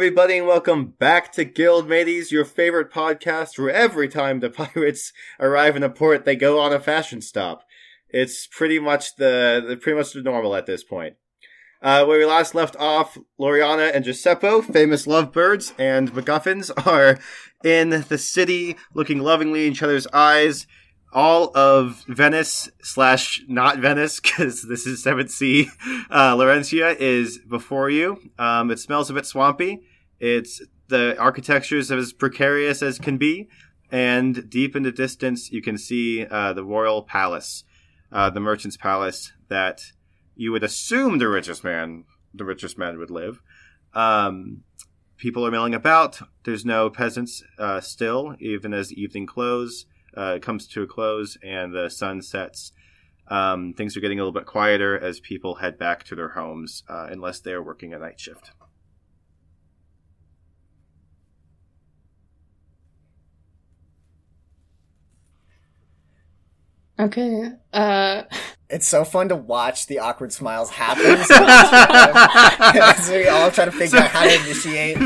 Everybody, and welcome back to Guild Mateys, your favorite podcast where every time the pirates arrive in a port, they go on a fashion stop. It's pretty much the, pretty much the normal at this point. Uh, where we last left off, Loriana and Giuseppe, famous lovebirds and MacGuffins, are in the city, looking lovingly in each other's eyes. All of Venice slash not Venice, because this is Seventh Sea, uh, Laurentia is before you. Um, it smells a bit swampy. It's the architecture is as precarious as can be, and deep in the distance you can see uh, the royal palace, uh, the merchant's palace that you would assume the richest man, the richest man would live. Um, people are milling about. There's no peasants uh, still, even as the evening close uh, comes to a close and the sun sets. Um, things are getting a little bit quieter as people head back to their homes, uh, unless they're working a night shift. Okay. Uh It's so fun to watch the awkward smiles happen. As we all try to figure out how to initiate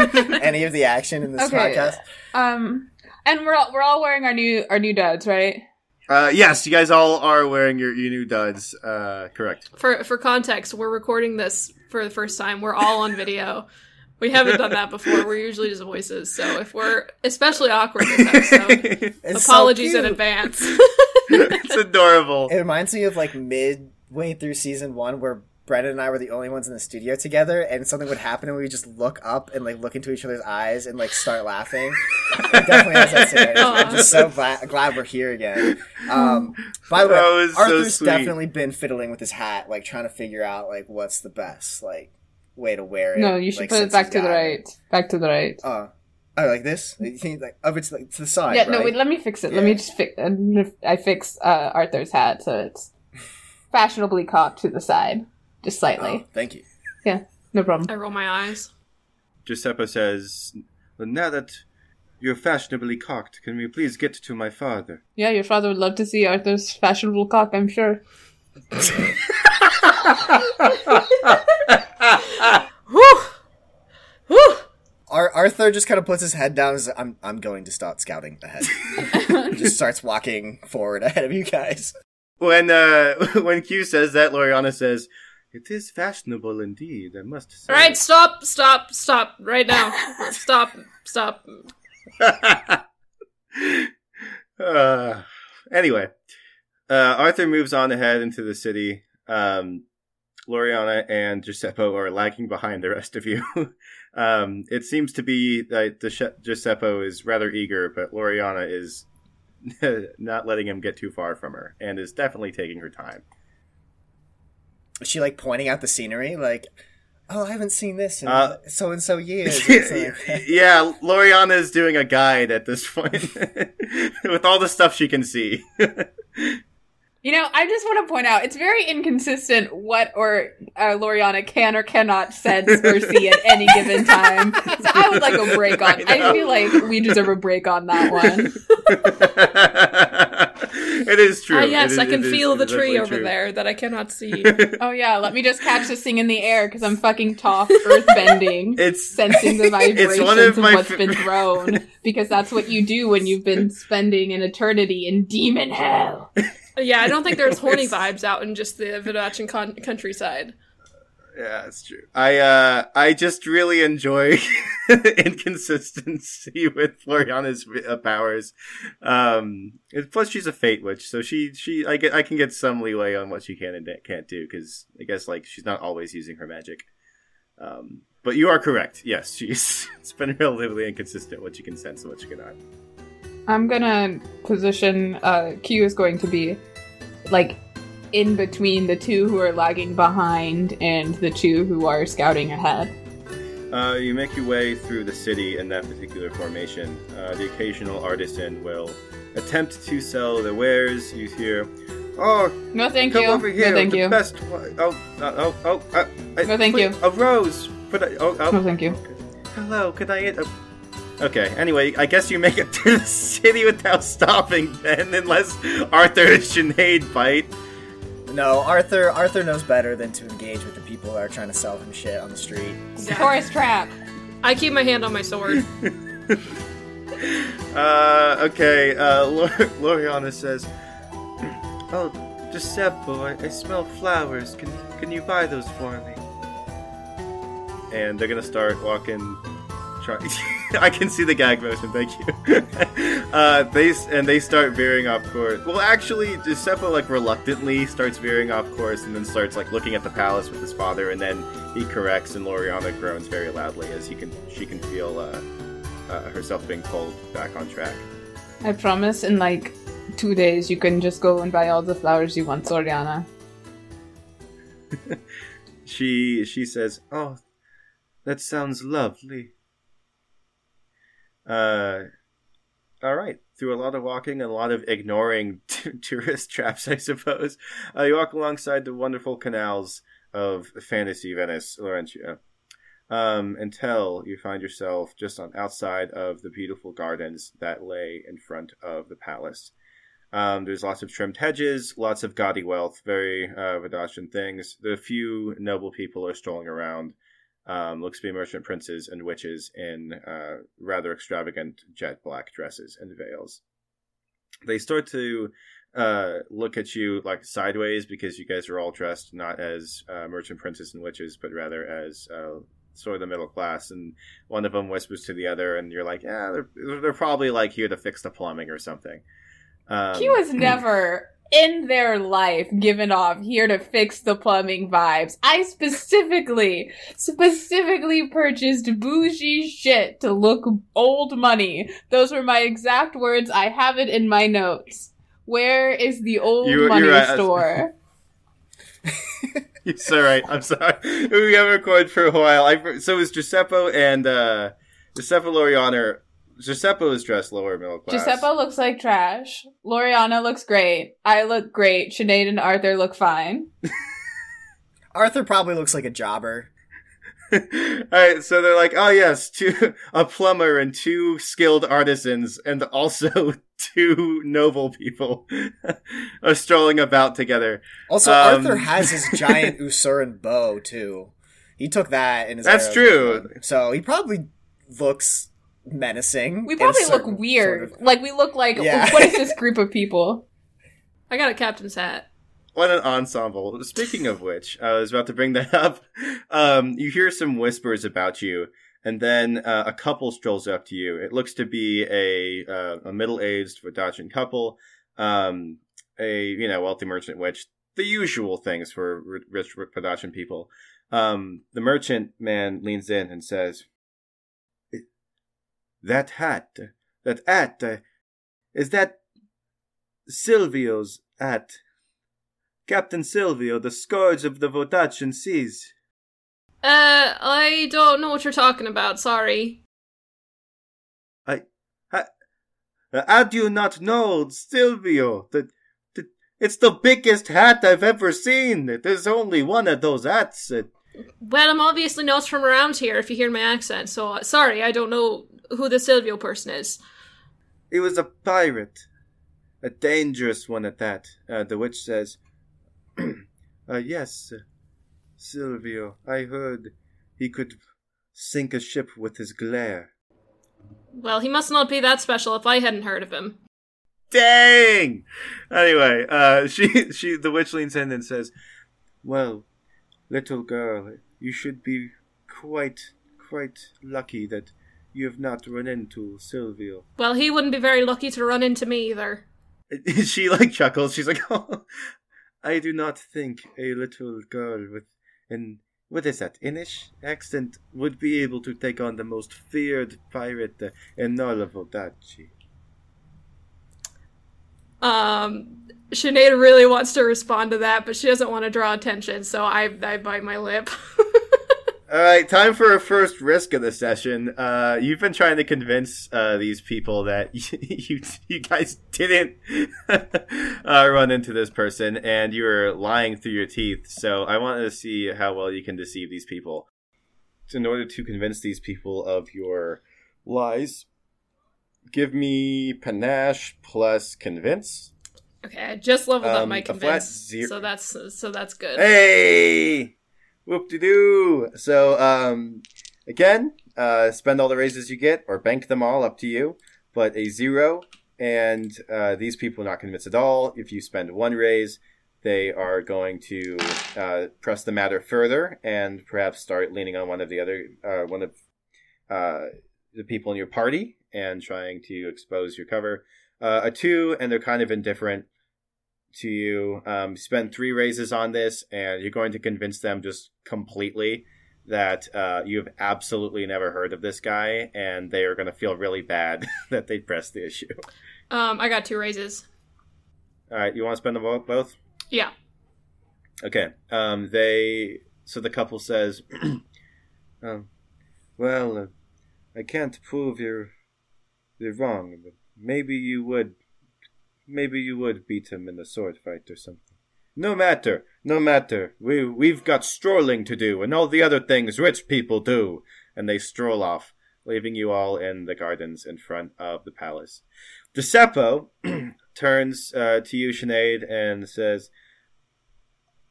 any of the action in this Okay. podcast. um and we're all we're all wearing our new our new duds, right? Uh, yes, you guys all are wearing your, your new duds. Uh, correct. For for context, we're recording this for the first time. We're all on video. We haven't done that before. We're usually just voices. So if we're especially awkward this episode, It's so apologies in cute. advance. it's adorable. It reminds me of like midway through season one where Brendan and I were the only ones in the studio together, and something would happen, and we would just look up and like look into each other's eyes and like start laughing. It definitely has that scenario. I'm just so glad, glad we're here again. Um, by the way, That was so Arthur's sweet. definitely been fiddling with his hat, like trying to figure out like what's the best like way to wear it. No, you should like, put it back to the got it. right. Back to the right. Oh, oh, like this? You think like oh, it's like to the side. yeah, no, wait, let me fix it. Let me just fix I fixed uh, Arthur's hat so it's fashionably cocked to the side. Just slightly. Oh, thank you. Yeah. No problem. I roll my eyes. Giuseppe says, well, now that you're fashionably cocked, can we please get to my father? Yeah, your father would love to see Arthur's fashionable cock, I'm sure. Whew! Whew! Ar- Arthur just kind of puts his head down. And says, I'm I'm going to start scouting ahead. just starts walking forward ahead of you guys. When uh, when Q says that, Loriana says, "It is fashionable indeed. I must say." All right, stop, stop, stop right now. Stop, stop. uh, anyway, uh, Arthur moves on ahead into the city. Um, Loriana and Giuseppe are lagging behind the rest of you. um, it seems to be that the Sh- Giuseppe is rather eager, but Loriana is not letting him get too far from her, and is definitely taking her time. Is she like pointing out the scenery? Like, oh, I haven't seen this in Uh, so and so years. Like- yeah, Loriana is doing a guide at this point with all the stuff she can see. You know, I just want to point out it's very inconsistent what or uh, Loriana can or cannot sense or see at any given time. So I would like a break on. I. I, feel like we deserve a break on that one. it is true. It yes, is- I can feel it the tree over true. there that I cannot see. Oh yeah, let me just catch this thing in the air because I'm fucking tough earth bending, It's sensing the vibrations It's one of, of my what's f- been thrown. Because that's what you do when you've been spending an eternity in demon hell. Yeah, I don't think there's horny vibes out in just the Vidachin con- countryside. Yeah, that's true. I uh I just really enjoy inconsistency with Loriana's uh, powers. Um, plus she's a fate witch, so she she I get I can get some leeway on what she can and can't do because I guess like she's not always using her magic. Um, but you are correct. Yes, she's it's been relatively inconsistent what you can sense and what you cannot. I'm gonna position uh Q is going to be like in between the two who are lagging behind and the two who are scouting ahead. Uh, you make your way through the city in that particular formation. Uh, the occasional artisan will attempt to sell their wares. You hear, "Oh, No, thank come you. over here! No, thank the you. best one. Oh, uh, oh, oh! Uh, I- No, thank put you. A rose. But I, oh, oh. No, thank you. Hello, could I get a... Okay, anyway, I guess you make it to the city without stopping then, unless Arthur and Sinead bite. No, Arthur. Arthur knows better than to engage with the people that are trying to sell him shit on the street. Tourist trap. I keep my hand on my sword. Uh, okay, uh, Lor- Loriana says, Oh, Giuseppe, I, I smell flowers. Can, can you buy those for me? And they're gonna start walking. I can see the gag motion. Thank you. uh, they and they start veering off course. Well, actually, Giuseppe like reluctantly starts veering off course, and then starts like looking at the palace with his father, and then he corrects, and Loriana groans very loudly as he can she can feel uh, uh, herself being pulled back on track. I promise in like two days you can just go and buy all the flowers you want, Loriana. She she says, "Oh, that sounds lovely." Uh, all right. Through a lot of walking and a lot of ignoring t- tourist traps, I suppose, uh, you walk alongside the wonderful canals of fantasy Venice, Laurentia, um, until you find yourself just on outside of the beautiful gardens that lay in front of the palace. Um, there's lots of trimmed hedges, lots of gaudy wealth, very uh, things. The few noble people are strolling around. Um, looks to be merchant princes and witches in uh, rather extravagant jet black dresses and veils. They start to uh, look at you like sideways because you guys are all dressed not as uh, merchant princes and witches, but rather as uh, sort of the middle class. And one of them whispers to the other, and you're like, "Yeah, they're they're probably like here to fix the plumbing or something." Um, Q has never in their life given off here to fix the plumbing vibes. I specifically, specifically purchased bougie shit to look old money. Those were my exact words. I have it in my notes. Where is the old You- money right. store? You're so right. I'm sorry. We haven't recorded for a while. I, so it was Giuseppe and uh, Giuseppe Loriana. Giuseppe is dressed lower middle class. Giuseppe looks like trash. Loriana looks great. I look great. Sinead and Arthur look fine. Arthur probably looks like a jobber. All right, so they're like, oh yes, two a plumber and two skilled artisans, and also two noble people are strolling about together. Also, Um, Arthur has his giant Ussuran bow too. He took that in his. That's arrows true. with. So he probably looks menacing. We probably look weird. sort of- Like we look like Yeah. what is this group of people? I got a captain's hat. What an ensemble. Speaking of which, I was about to bring that up. Um, you hear some whispers about you, and then uh, a couple strolls up to you. It looks to be a uh, a middle aged Vodachan couple, um, a you know wealthy merchant witch, the usual things for r- rich Vodachan people. Um, the merchant man leans in and says, "That hat, that hat, is that Silvio's hat?" Captain Silvio, the scourge of the Vodachan seas. Uh, I don't know what you're talking about. Sorry. I, I, how do you not know Silvio? The, the, it's the biggest hat I've ever seen. There's only one of those hats. Well, I'm obviously not from around here. If you hear my accent, so uh, sorry. I don't know who the Silvio person is. He was a pirate, a dangerous one at that. Uh, the witch says, uh, "Yes, Silvio. I heard he could sink a ship with his glare." Well, he must not be that special. If I hadn't heard of him. Dang. Anyway, uh, she she the witch leans in and says, "Well, little girl, you should be quite, quite lucky that you have not run into Silvio. Well, he wouldn't be very lucky to run into me either. she like chuckles. She's like, "Oh, I do not think a little girl with an what is that Inish accent would be able to take on the most feared pirate in all of Vodacce." Um, Sinead really wants to respond to that, but she doesn't want to draw attention, so I, I bite my lip. All right, time for a first risk of the session. Uh, you've been trying to convince uh, these people that you you guys didn't uh, run into this person, and you were lying through your teeth. So I wanted to see how well you can deceive these people. In order to convince these people of your lies, give me panache plus convince. okay, I just leveled up Um, my a flat convince, zero- so that's so that's good. Hey! Whoop de doo! So, um, again, uh, spend all the raises you get or bank them all, up to you. But a zero, and uh, these people are not convinced at all. If you spend one raise, they are going to uh, press the matter further and perhaps start leaning on one of the other, uh, one of uh, the people in your party and trying to expose your cover. Uh, a two, and they're kind of indifferent to you. Um, spend three raises on this, and you're going to convince them just completely that uh, you have absolutely never heard of this guy, and they are going to feel really bad that they pressed the issue. Um, I got two raises. All right, you want to spend them both? Yeah. Okay. Um, they. So the couple says, um, "Well, uh, I can't prove you're you're wrong, but maybe you would, maybe you would beat him in a sword fight or something. No matter, no matter. We we've got strolling to do and all the other things rich people do." And they stroll off, leaving you all in the gardens in front of the palace. Giuseppe turns uh, to you, Sinead, and says.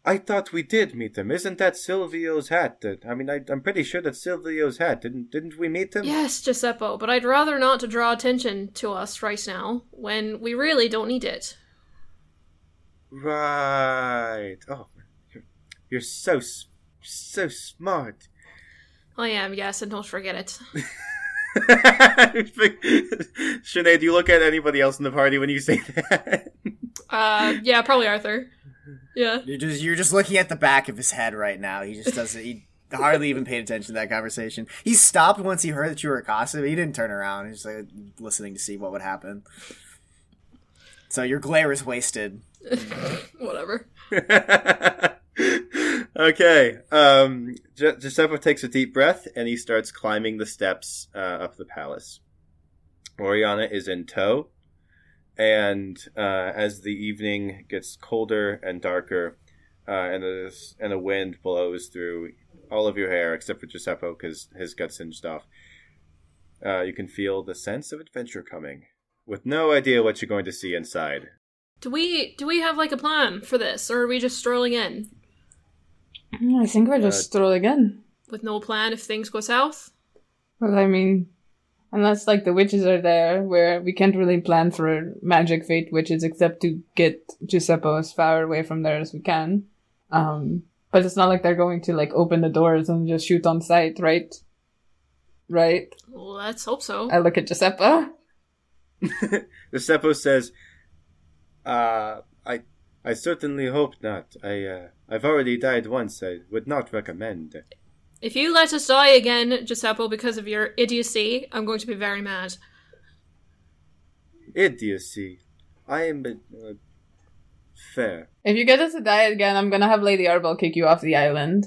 I thought we did meet them. Isn't that Silvio's hat? That- I mean, I, I'm pretty sure that's Silvio's hat. Didn't didn't we meet them? Yes, Giuseppe, but I'd rather not to draw attention to us right now when we really don't need it. Right. Oh, you're, you're so s- so smart. I am, yes, and don't forget it. Sinead, do you look at anybody else in the party when you say that? Uh, yeah, probably Arthur. Yeah. You're just you're just looking at the back of his head right now. He just doesn't. He hardly even paid attention to that conversation. He stopped once he heard that you were accosted. But he didn't turn around. He's just like listening to see what would happen. So your glare is wasted. Whatever. okay. Um, Gi- Giuseppe takes a deep breath and he starts climbing the steps uh, up the palace. Oriana is in tow, and uh, as the evening gets colder and darker, uh, and the and the wind blows through all of your hair except for Giuseppe because his got singed off, uh, you can feel the sense of adventure coming, with no idea what you're going to see inside. Do we do we have like a plan for this, or are we just strolling in I think we're just strolling in. with no plan if things go south? Well, I mean, unless like the witches are there, where we can't really plan for magic fate witches except to get Giuseppe as far away from there as we can. Um, but it's not like they're going to like open the doors and just shoot on sight, right? Right? Let's hope so. I look at Giuseppe. Giuseppe says, uh, I, I certainly hope not. I, uh, I've already died once. I would not recommend. If you let us die again, Giuseppe, because of your idiocy, I'm going to be very mad. Idiocy. I am, uh, fair. If you get us to die again, I'm gonna have Lady Arbel kick you off the island.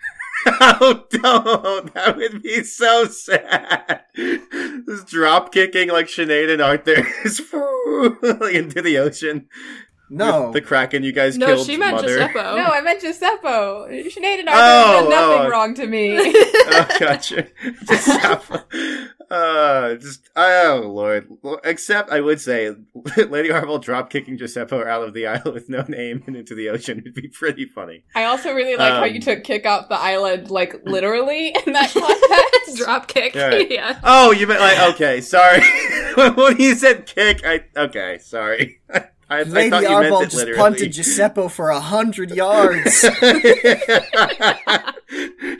oh, don't! That would be so sad. Just drop kicking like Sinead and Arthur into the ocean. No, With the kraken you guys No, killed. she meant mother. Giuseppe. No, I meant Giuseppe. Sinead and Arthur Oh, did nothing oh. wrong to me. oh, gotcha. Giuseppe. Uh, just oh lord. Except I would say, Lady Harville drop kicking Giuseppe out of the isle with no name and into the ocean would be pretty funny. I also really like how Um, you took kick off the island, like literally in that context. Drop kick. Yeah, right. yeah. Oh, you meant like okay, sorry. when you said kick, I okay, sorry. I, I Lady meant Arbol just literally. punted Giuseppe for a hundred yards.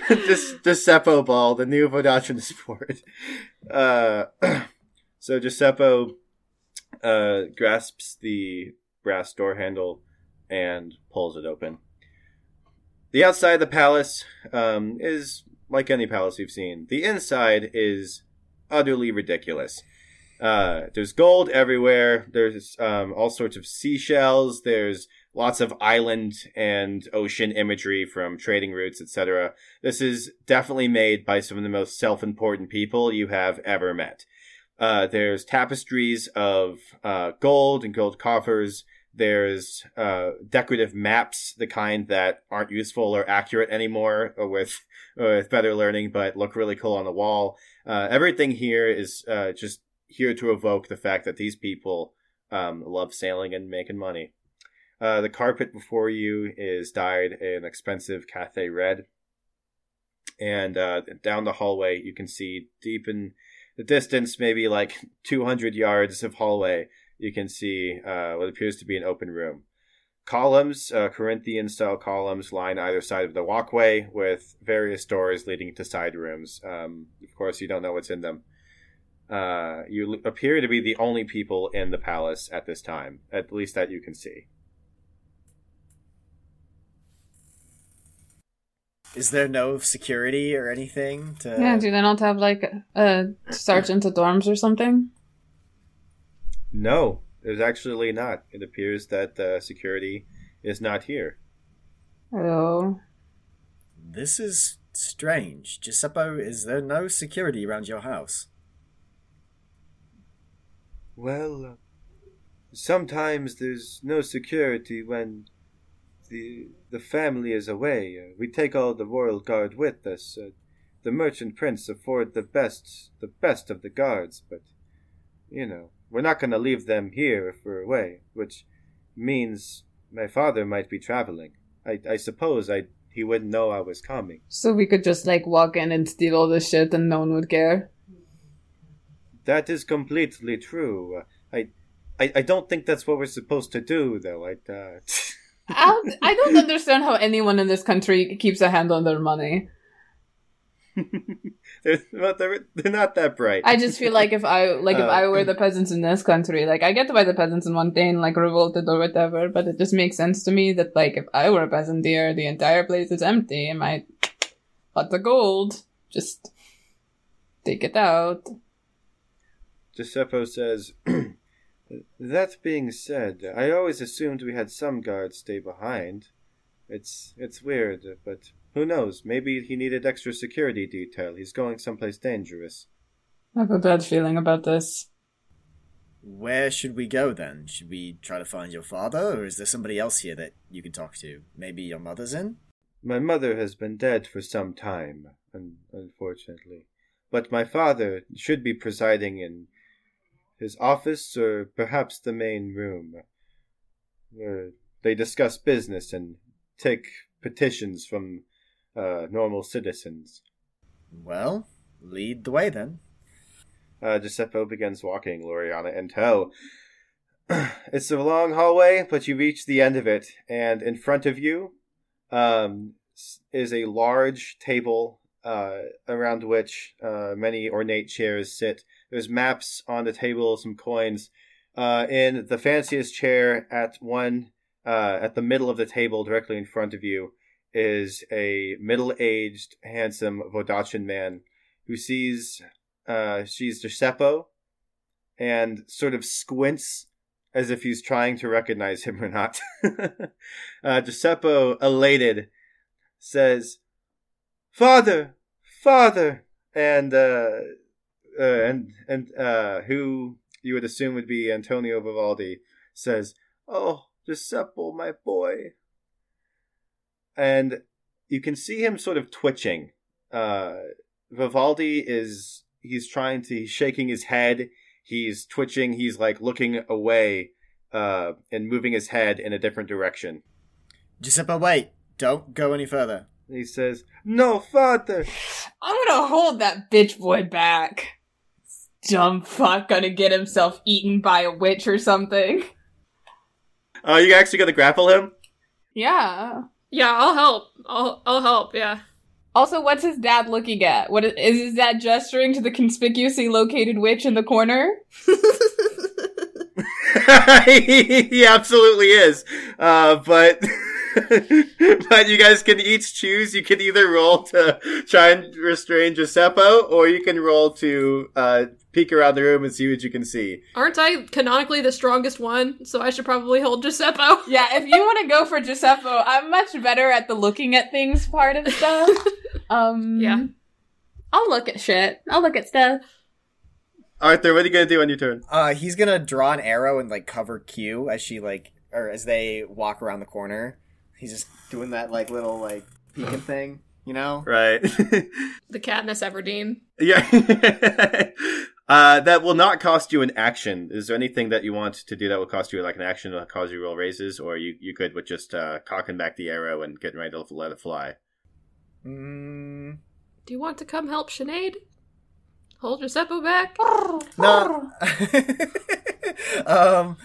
Just Giuseppe Ball, the new Vodachan sport. Uh, so Giuseppe uh, grasps the brass door handle and pulls it open. The outside of the palace um, is like any palace you've seen. The inside is utterly ridiculous. Uh, there's gold everywhere. There's um, all sorts of seashells. There's lots of island and ocean imagery from trading routes, etc. This is definitely made by some of the most self-important people you have ever met. Uh, there's tapestries of uh, gold and gold coffers. There's uh, decorative maps, the kind that aren't useful or accurate anymore, or with or with better learning, but look really cool on the wall. Uh, everything here is uh, just here to evoke the fact that these people um, love sailing and making money. Uh, the carpet before you is dyed an expensive Cathay red. And uh, down the hallway, you can see deep in the distance, maybe like 200 yards of hallway, you can see uh, what appears to be an open room. Columns, uh, Corinthian style columns, line either side of the walkway with various doors leading to side rooms. Um, of course, you don't know what's in them. Uh, you appear to be the only people in the palace at this time, at least that you can see. Is there no security or anything to? Yeah, do they not have like a sergeant at dorms or something? No, there's actually not. It appears that uh, security is not here. Oh. This is strange. Giuseppe, is there no security around your house? Well, sometimes there's no security when the the family is away. We take all the royal guard with us. Uh, the merchant prince afford the best the best of the guards, but you know we're not going to leave them here if we're away, which means my father might be traveling. I I suppose I he wouldn't know I was coming. So we could just like walk in and steal all the shit and no one would care. That is completely true. I, I I don't think that's what we're supposed to do, though. I uh, I I don't understand how anyone in this country keeps a hand on their money. they're, well, they're they're not that bright. I just feel like if I like if Uh, I were the peasants in this country, like I get why the peasants in one Montaigne like revolted or whatever, but it just makes sense to me that like if I were a peasant here, the entire place is empty and my lots of gold. Just take it out. Giuseppe says. that being said, I always assumed we had some guards stay behind. It's it's weird, but who knows? Maybe he needed extra security detail. He's going someplace dangerous. I have a bad feeling about this. Where should we go then? Should we try to find your father, or is there somebody else here that you can talk to? Maybe your mother's in? My mother has been dead for some time, un- unfortunately. But my father should be presiding in his office or perhaps the main room, where they discuss business and take petitions from uh, normal citizens. Well, lead the way then. Uh, Giuseppe begins walking, Loriana tow. it's a long hallway, but you reach the end of it, and in front of you um, is a large table uh, around which uh, many ornate chairs sit. There's maps on the table, some coins. Uh, in the fanciest chair at one uh, at the middle of the table, directly in front of you, is a middle-aged, handsome Vodachan man who sees uh, sees Giuseppe and sort of squints as if he's trying to recognize him or not. uh, Giuseppe, elated, says, "Father, father," and uh, uh, and and uh, who you would assume would be Antonio Vivaldi says, "Oh, Giuseppe, my boy," and you can see him sort of twitching. Uh, Vivaldi is he's trying to he's shaking his head, he's twitching, he's like looking away uh, and moving his head in a different direction. Giuseppe, wait! Don't go any further. He says, "No, father." I'm gonna hold that bitch boy back. Dumb fuck gonna get himself eaten by a witch or something. Oh, you actually gonna grapple him? Yeah. Yeah, I'll help. I'll I'll help. Yeah. Also, what's his dad looking at? What is, is his dad gesturing to the conspicuously located witch in the corner? he absolutely is. Uh, but but you guys can each choose. You can either roll to try and restrain Giuseppe, or you can roll to uh, peek around the room and see what you can see. Aren't I canonically the strongest one? So I should probably hold Giuseppe. Yeah, if you want to go for Giuseppe, I'm much better at the looking at things part of stuff. Um, Yeah. I'll look at shit. I'll look at stuff. Arthur, what are you gonna do on your turn? Uh, he's gonna draw an arrow and like cover Q as she like, or as they walk around the corner. He's just doing that like little like peeking thing, you know? Right. The Katniss Everdeen. yeah. uh, that will not cost you an action. Is there anything that you want to do that will cost you like an action to cause you roll raises, or you you good with just uh, cocking back the arrow and getting ready to let it fly? Mm, Do you want to come help Sinead? Hold Giuseppe back. no. um,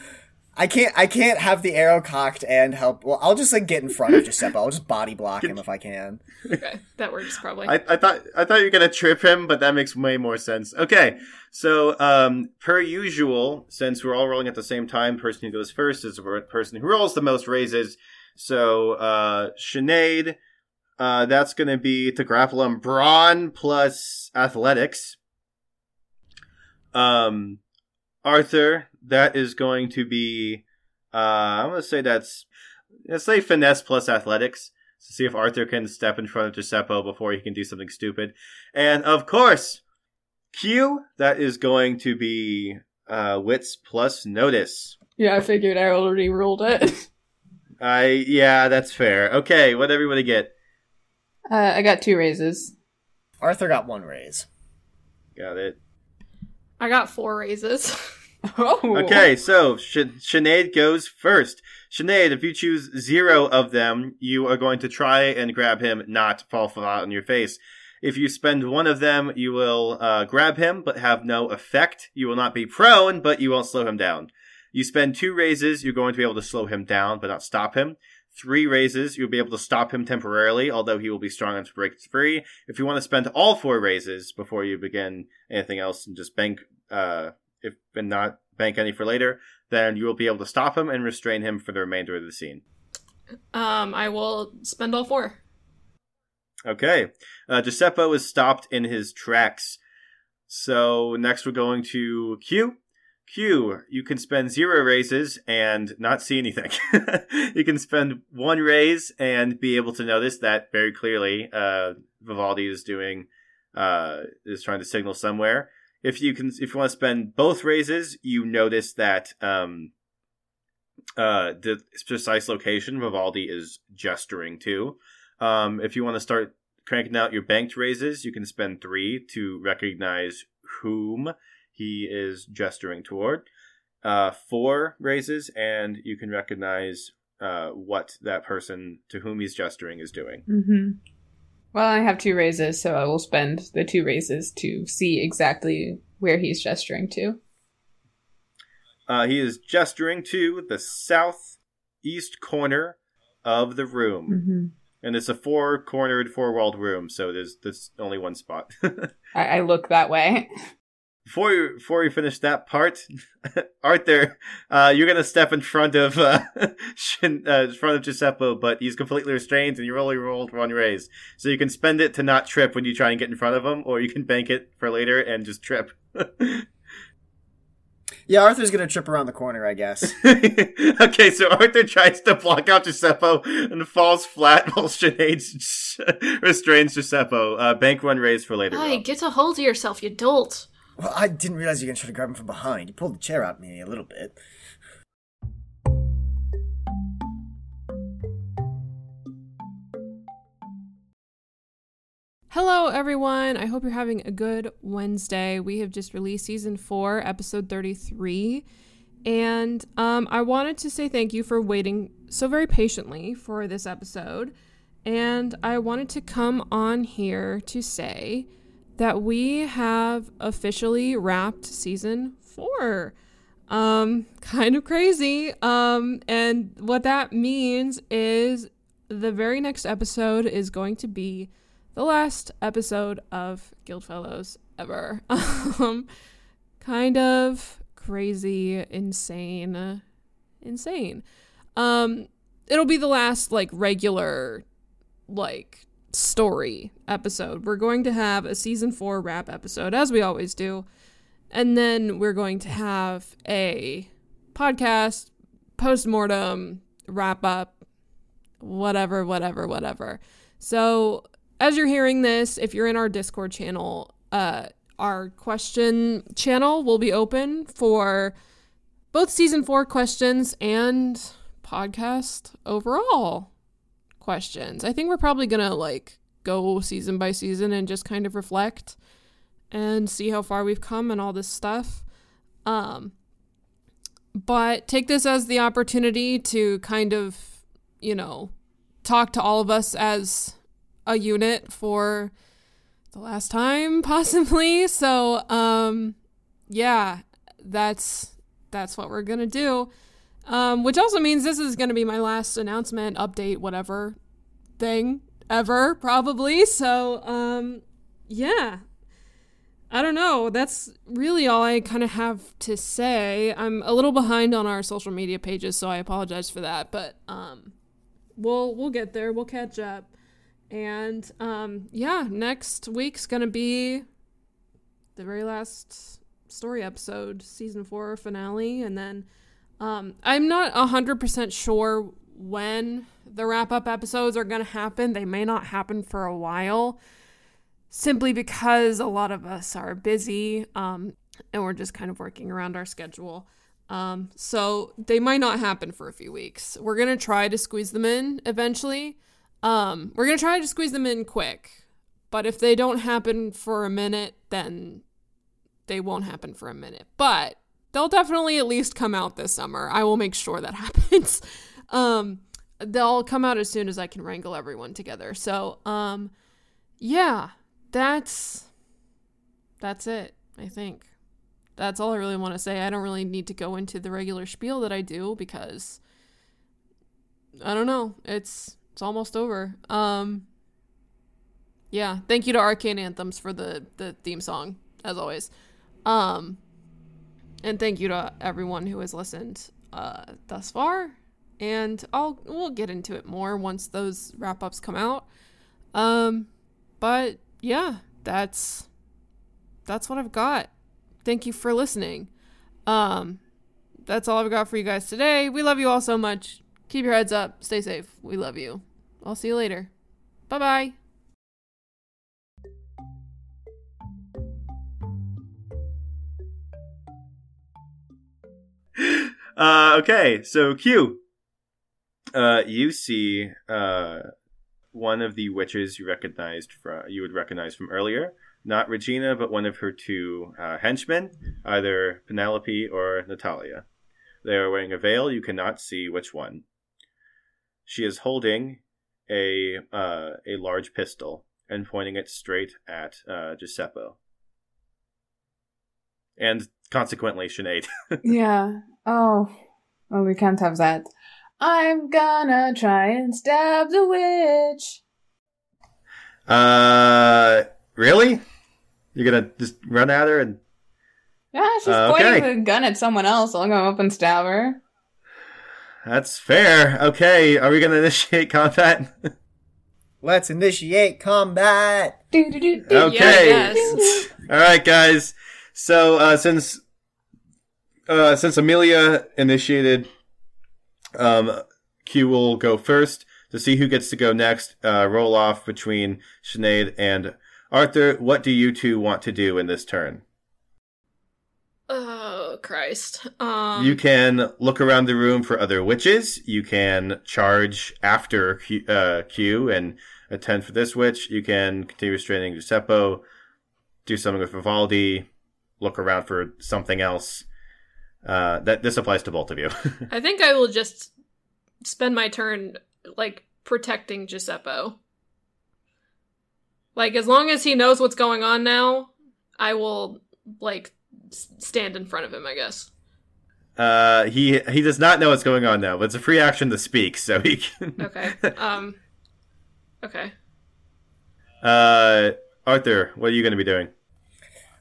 I can't. I can't have the arrow cocked and help. Well, I'll just like get in front of Giuseppe. I'll just body block him if I can. Okay, that works probably. I, I thought I thought you were gonna trip him, but that makes way more sense. Okay, so um, per usual, since we're all rolling at the same time, person who goes first is the person who rolls the most raises. So uh, Sinead, uh, that's gonna be to grapple him brawn plus athletics. Um, Arthur, that is going to be uh, I'm gonna say that's let's say finesse plus athletics to see if Arthur can step in front of Giuseppe before he can do something stupid. And of course, Q, that is going to be uh, wits plus notice. Yeah, I figured I already ruled it. I yeah, that's fair. Okay, what everybody get? Uh, I got two raises. Arthur got one raise. Got it. I got four raises. Oh. Okay, so Sh- Sinead goes first. Sinead, if you choose zero of them, you are going to try and grab him, not fall flat on your face. If you spend one of them, you will uh, grab him, but have no effect. You will not be prone, but you won't slow him down. You spend two raises, you're going to be able to slow him down, but not stop him. Three raises, you'll be able to stop him temporarily, although he will be strong enough to break free. If you want to spend all four raises before you begin anything else and just bank, uh, if and not bank any for later, then you will be able to stop him and restrain him for the remainder of the scene. um, I will spend all four. Okay. Uh, Giuseppe is stopped in his tracks. So next we're going to Q. Q, you can spend zero raises and not see anything. you can spend one raise and be able to notice that very clearly uh, Vivaldi is doing uh, is trying to signal somewhere. If you can, if you want to spend both raises, you notice that um, uh, the precise location Vivaldi is gesturing to. Um, if you want to start cranking out your banked raises, you can spend three to recognize whom he is gesturing toward. Uh, four raises, and you can recognize uh, what that person to whom he's gesturing is doing. Mm-hmm. Well, I have two raises, so I will spend the two raises to see exactly where he's gesturing to. Uh, he is gesturing to the southeast corner of the room. Mm-hmm. And it's a four cornered, four walled room, so there's there's only one spot. I, I look that way. before you before you finish that part, Arthur, uh, you're gonna step in front of uh, Shin, uh, in front of Giuseppe, but he's completely restrained, and you only rolled one raise, so you can spend it to not trip when you try and get in front of him, or you can bank it for later and just trip. Yeah, Arthur's gonna trip around the corner, I guess. okay, so Arthur tries to block out Giuseppe and falls flat while Sinead restrains Giuseppe. Uh, bank one raise for later. Hey, Rob. get a hold of yourself, you dolt. Well, I didn't realize you were gonna try to grab him from behind. You pulled the chair out me a little bit. Hello, everyone. I hope you're having a good Wednesday. We have just released season four, episode 33. And um, I wanted to say thank you for waiting so very patiently for this episode. And I wanted to come on here to say that we have officially wrapped season four. Um, kind of crazy. Um, and what that means is the very next episode is going to be the last episode of Guildfellows ever. Um, kind of crazy, insane, insane. Um, it'll be the last like regular, like story episode. We're going to have a season four wrap episode, as we always do. And then we're going to have a podcast, post mortem, wrap up, whatever, whatever, whatever. So, as you're hearing this, if you're in our Discord channel, uh, our question channel will be open for both season four questions and podcast overall questions. I think we're probably gonna like go season by season and just kind of reflect and see how far we've come and all this stuff. Um, but take this as the opportunity to kind of, you know, talk to all of us as a unit for the last time possibly. So, um, yeah, that's that's what we're gonna do. Um, which also means this is gonna be my last announcement, update, whatever thing ever, probably. So, um, yeah. I don't know. That's really all I kind of have to say. I'm a little behind on our social media pages, so I apologize for that. But um, we'll we'll get there. We'll catch up. And um, yeah, next week's gonna be the very last story episode, season four finale, and then um, I'm not hundred percent sure when the wrap up episodes are gonna happen. They may not happen for a while, simply because a lot of us are busy, um, and we're just kind of working around our schedule. Um, so they might not happen for a few weeks. We're gonna try to squeeze them in eventually. Um, we're gonna try to squeeze them in quick, but if they don't happen for a minute, then they won't happen for a minute. But they'll definitely at least come out this summer. I will make sure that happens. Um, they'll come out as soon as I can wrangle everyone together. So, um, yeah, that's that's it. I think that's all I really want to say. I don't really need to go into the regular spiel that I do because I don't know. It's it's almost over. Um yeah, thank you to Arcane Anthems for the the theme song as always. Um and thank you to everyone who has listened uh thus far. And I'll we'll get into it more once those wrap-ups come out. Um but yeah, that's that's what I've got. Thank you for listening. Um that's all I've got for you guys today. We love you all so much. Keep your heads up. Stay safe. We love you. I'll see you later. Bye bye. Uh, okay, so Q. Uh, you see uh, one of the witches you recognized from you would recognize from earlier. Not Regina, but one of her two uh, henchmen, either Penelope or Natalia. They are wearing a veil. You cannot see which one. She is holding a uh, a large pistol and pointing it straight at uh, Giuseppe. And consequently, Sinead. Yeah. Oh. Oh, we can't have that. I'm gonna try and stab the witch. uh, really? You're gonna just run at her and Yeah, she's Uh, pointing okay. the gun at someone else. I'll go up and stab her. That's fair. Okay, are we gonna initiate combat? Let's initiate combat. Okay. Yeah, I. All right, guys. So uh, since uh, since Amelia initiated, um, Q will go first to see who gets to go next. Uh, roll off between Sinead and Arthur. What do you two want to do in this turn? Oh Christ. Um you can look around the room for other witches. You can charge after Q, uh, Q and attend for this witch. You can continue restraining Giuseppe, do something with Vivaldi, look around for something else. Uh, that this applies to both of you. I think I will just spend my turn like protecting Giuseppe. Like as long as he knows what's going on now, I will like s- stand in front of him, I guess. Uh, he he does not know what's going on now, but it's a free action to speak, so he can. Okay. Um. Okay. Uh, Arthur, what are you going to be doing?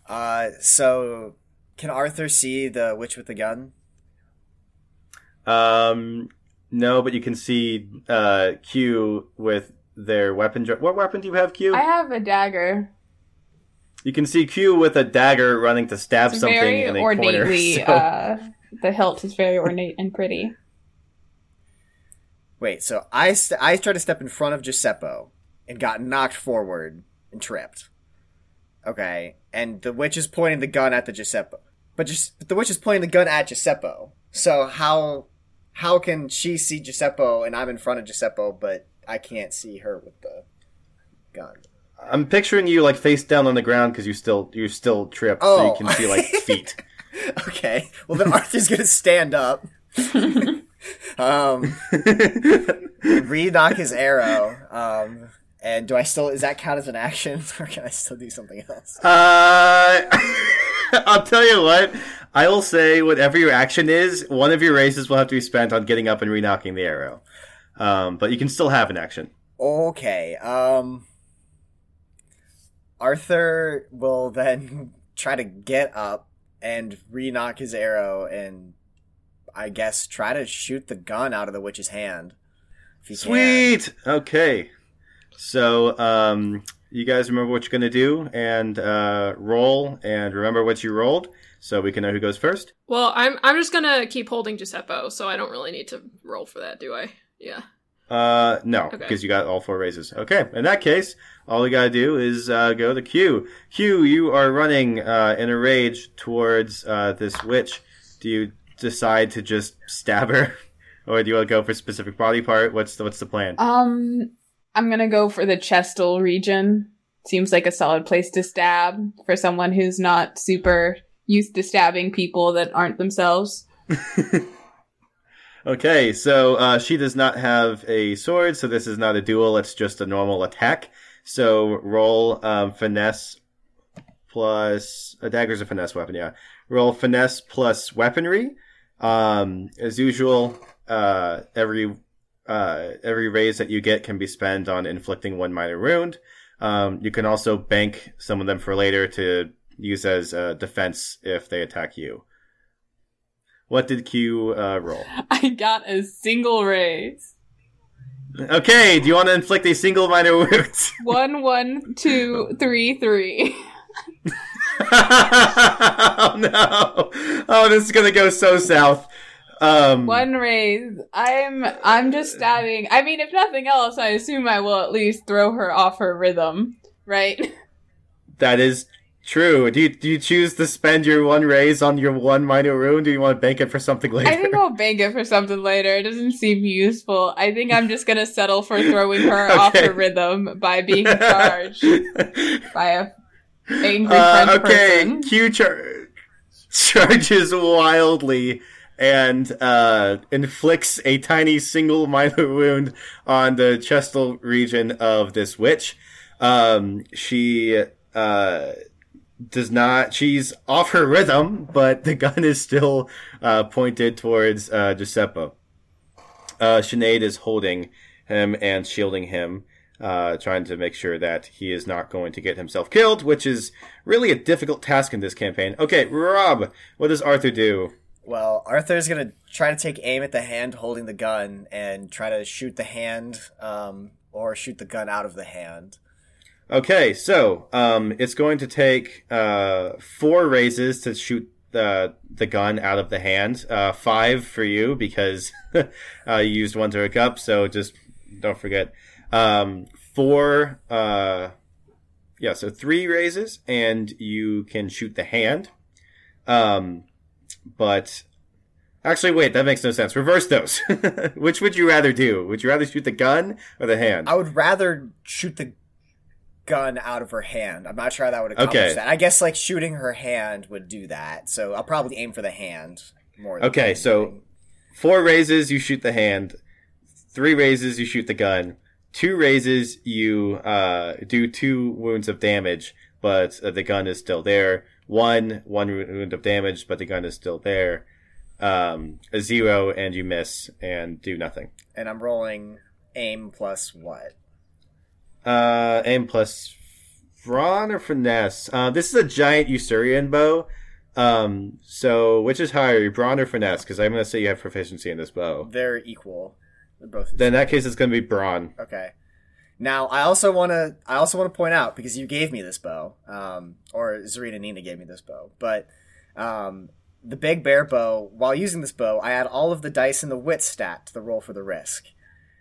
Uh, so can Arthur see the witch with the gun? Um, no, but you can see uh Q with their weapon. dra- What weapon do you have, Q? I have a dagger. You can see Q with a dagger running to stab It's something very in a ornately. corner. so- Uh, the hilt is very ornate and pretty. Wait, so I st- I tried to step in front of Giuseppe and got knocked forward and tripped. Okay, and the witch is pointing the gun at the Giuseppe, but just but the witch is pointing the gun at Giuseppe. So how how can she see Giuseppe and I'm in front of Giuseppe, but I can't see her with the gun? I'm picturing you like face down on the ground because you still you're still tripped, so you Oh. can see like feet. Okay, well then Arthur's gonna stand up. um, re-nock his arrow. Um, and do I still is that count as an action, or can I still do something else? Uh, I'll tell you what. I will say whatever your action is, one of your races will have to be spent on getting up and re-nocking the arrow. Um, but you can still have an action. Okay. Um, Arthur will then try to get up and re-nock his arrow, and I guess try to shoot the gun out of the witch's hand. If he can. Sweet. Okay. So, um, you guys remember what you're gonna do and uh, roll, and remember what you rolled, so we can know who goes first. Well, I'm I'm just gonna keep holding Giuseppe, so I don't really need to roll for that, do I? Yeah. Uh, no, Okay. because you got all four raises. Okay, in that case, all we gotta do is uh, go to Q. Q, you are running uh, in a rage towards uh, this witch. Do you decide to just stab her, or do you want to go for a specific body part? What's the what's the plan? Um, I'm gonna go for the chestal region. Seems like a solid place to stab for someone who's not super used to stabbing people that aren't themselves. Okay, so uh, she does not have a sword, so this is not a duel. It's just a normal attack. So roll um, finesse plus a dagger's a finesse weapon. Yeah, roll finesse plus weaponry. Um, as usual, uh, every uh, every raise that you get can be spent on inflicting one minor wound. Um, you can also bank some of them for later to use as uh, defense if they attack you. What did Q uh, roll? I got a single raise. Okay, do you want to inflict a single minor wound? One, one, two, three, three. oh no! Oh, this is gonna go so south. Um, One raise. I'm I'm just stabbing. I mean, if nothing else, I assume I will at least throw her off her rhythm, right? that is true. Do you do you choose to spend your one raise on your one minor wound? Do you want to bank it for something later? I think I'll bank it for something later. It doesn't seem useful. I think I'm just gonna settle for throwing her off her rhythm by being charged by a angry Uh, French okay, person. Q char- charges wildly and uh, inflicts a tiny single minor wound on the chestal region of this witch. Um, she uh, does not. She's off her rhythm, but the gun is still uh, pointed towards uh, Giuseppe. Uh, Sinead is holding him and shielding him, uh, trying to make sure that he is not going to get himself killed, which is really a difficult task in this campaign. Okay, Rob, what does Arthur do? Well, Arthur's gonna try to take aim at the hand holding the gun and try to shoot the hand, um, or shoot the gun out of the hand. Okay, so um, it's going to take uh, four raises to shoot the the gun out of the hand. Uh, five for you because uh, you used one to hook up. So just don't forget. Um, four. Uh, yeah, so three raises, and you can shoot the hand. Um, but actually, wait, that makes no sense. Reverse those. Which would you rather do? Would you rather shoot the gun or the hand? I would rather shoot the gun out of her hand. I'm not sure how that would accomplish Okay. that. I guess like shooting her hand would do that. So I'll probably aim for the hand more. Than Okay, so four raises, you shoot the hand. Three raises, you shoot the gun. Two raises, you uh, do two wounds of damage, but uh, the gun is still there. One, one wound of damage, but the gun is still there. um, a zero, and you miss and do nothing. And I'm rolling aim plus what? Uh, aim plus brawn or finesse. Uh, this is a giant Ussuran bow. Um, so which is higher, brawn or finesse? Because I'm gonna say you have proficiency in this bow. They're equal. They're both. Then in that case, it's gonna be brawn. Okay. Now I also want to I also want to point out because you gave me this bow, um, or Zarina Nina gave me this bow, but um, the big bear bow. While using this bow, I add all of the dice in the wit stat to the roll for the risk.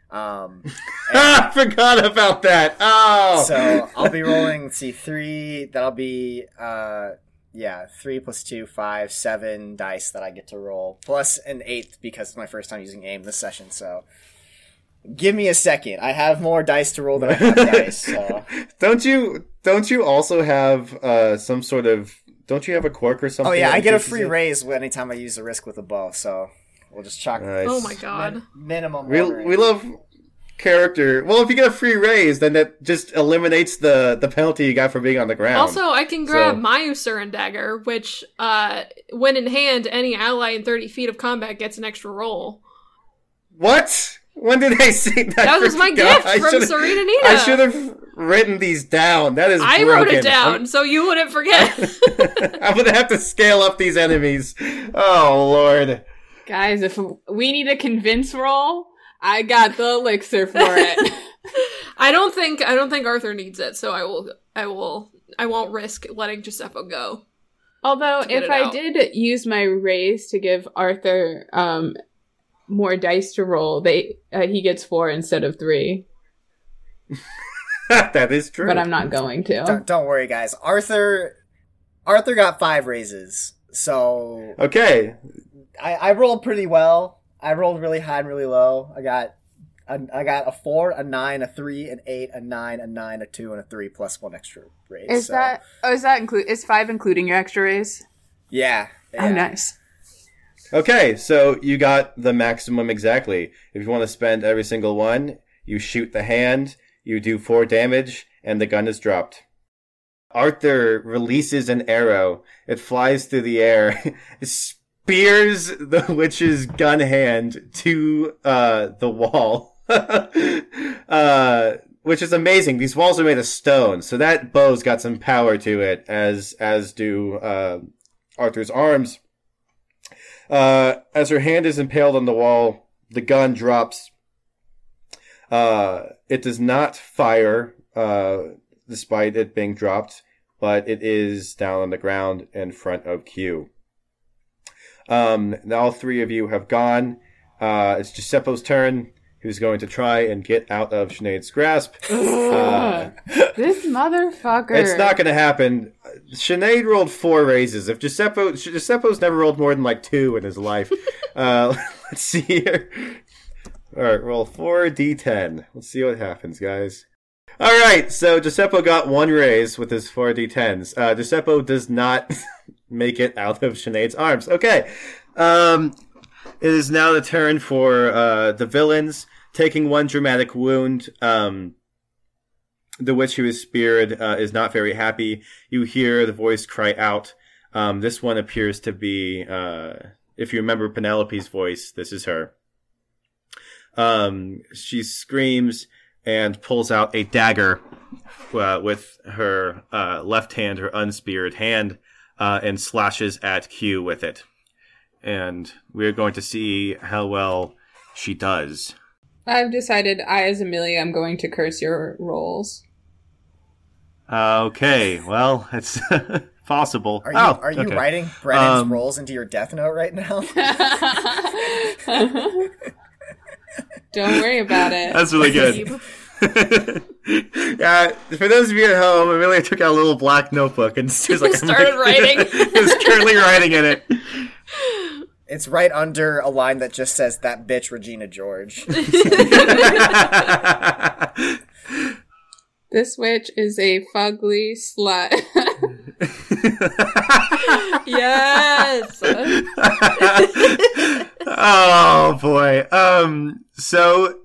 Um, I forgot about that. Oh, so I'll be rolling. Let's see, three. That'll be uh, yeah, three plus two, five, seven dice that I get to roll, plus an eighth because it's my first time using aim this session. So give me a second. I have more dice to roll than I have dice. So don't you don't you also have uh some sort of don't you have a quirk or something? oh yeah, I get a free it? raise anytime I use a risk with a bow. So we'll just chalk Nice. Oh my god. minimum. We we love character. Well, if you get a free raise, then that just eliminates the the penalty you got for being on the ground. Also, I can grab So- my Ussuran dagger, which, uh, when in hand, any ally in 30 feet of combat gets an extra roll. what? When did I see that? That was my gift I from Serena Nina. I should have written these down. That is I wrote it down, I'm- so you wouldn't forget. I'm gonna have to scale up these enemies. Oh lord. Guys, if we need a convince roll, I got the elixir for it. I don't think I don't think Arthur needs it, so I will I will I won't risk letting Giuseppe go. Although, if I out. did use my raise to give Arthur um, more dice to roll, they uh, he gets four instead of three. that is true. But I'm not going to. Don't, don't worry, guys. Arthur, Arthur got five raises, so Okay. I, I rolled pretty well. I rolled really high and really low. I got a, I got a four, a nine, a three, an eight, a nine, a nine, a two, and a three plus one extra raise. Is so, that oh is that include is five including your extra raise? yeah? Oh nice. Okay, so you got the maximum exactly. If you want to spend every single one, you shoot the hand, you do four damage, and the gun is dropped. Arthur releases an arrow. It flies through the air, spears the witch's gun hand to uh, the wall. uh, which is amazing. These walls are made of stone, so that bow's got some power to it, as as do uh, Arthur's arms. Uh, as her hand is impaled on the wall, the gun drops. Uh, it does not fire, uh, despite it being dropped, but it is down on the ground in front of Q. Um, now all three of you have gone. Uh, it's Giuseppo's turn, who's going to try and get out of Sinead's grasp. Uh, this motherfucker. it's not going to happen. Sinead rolled four raises. If Giuseppe, Giuseppo's never rolled more than like two in his life. uh, let's see here. All right, roll four d10. Let's see what happens, guys. All right, so Giuseppe got one raise with his four d10s. Uh, Giuseppe does not make it out of Sinead's arms. Okay, um, it is now the turn for uh, the villains taking one dramatic wound. Um, the witch who is speared uh, is not very happy. You hear the voice cry out. Um, this one appears to be, uh, if you remember Penelope's voice, this is her. Um, she screams and pulls out a dagger uh, with her uh, left hand, her unspeared hand, uh, and slashes at Q with it. And we're going to see how well she does. I've decided I, as Amelia, am going to curse your rolls. Okay, well, it's possible. Are you oh, are you okay. writing Brennan's Um, rolls into your death note right now? Don't worry about it. That's really good. yeah, for those of you at home, Amelia took out a little black notebook and she was like, Started writing. is currently writing in it. It's right under a line that just says "that bitch Regina George." This witch is a fugly slut. yes. oh boy. Um. So,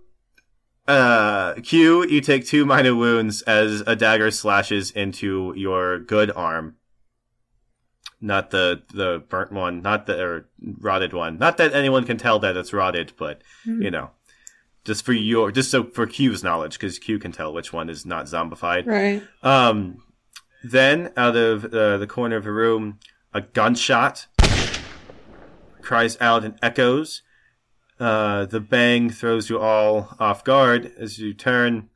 uh, Q, you take two minor wounds as a dagger slashes into your good arm. Not the the burnt one, not the or rotted one. Not that anyone can tell that it's rotted, but you know, just for your just so for Q's knowledge, because Q can tell which one is not zombified. Right. Um, then out of uh, the corner of the room, a gunshot cries out and echoes. Uh, the bang throws you all off guard as you turn,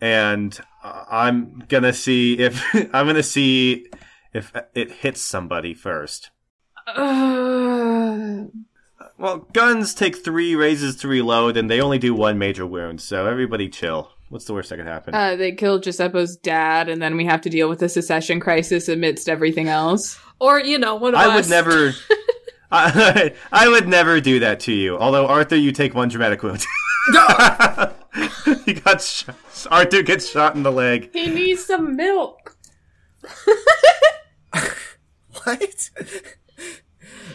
and I'm gonna see if I'm gonna see if it hits somebody first. Uh, Well, guns take three raises to reload, and they only do one major wound. So everybody chill. What's the worst that could happen? Uh, they kill Giuseppo's dad, and then we have to deal with the secession crisis amidst everything else. Or, you know, one of I us. would never. I, I would never do that to you. Although Arthur, you take one dramatic wound. he got shot. Arthur gets shot in the leg. he needs some milk. What?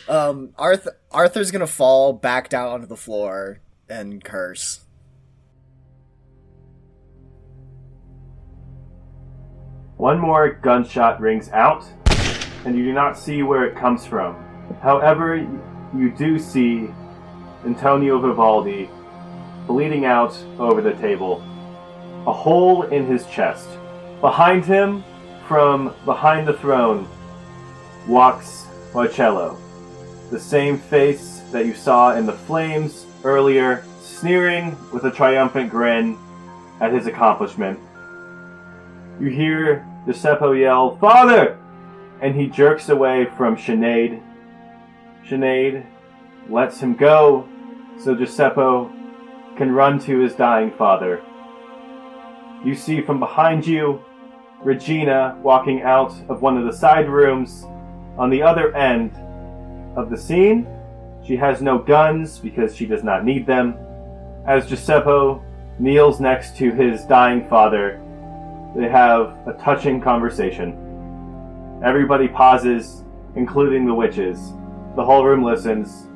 um, Arthur Arthur's gonna fall back down onto the floor and curse. One more gunshot rings out, and you do not see where it comes from. However, you do see Antonio Vivaldi bleeding out over the table, a hole in his chest. Behind him, from behind the throne, walks Marcello, the same face that you saw in the flames earlier, sneering with a triumphant grin at his accomplishment. You hear Giuseppe yell, Father! And he jerks away from Sinead. Sinead lets him go so Giuseppe can run to his dying father. You see from behind you Regina walking out of one of the side rooms on the other end of the scene. She has no guns because she does not need them. As Giuseppe kneels next to his dying father, they have a touching conversation. Everybody pauses, including the witches. The whole room listens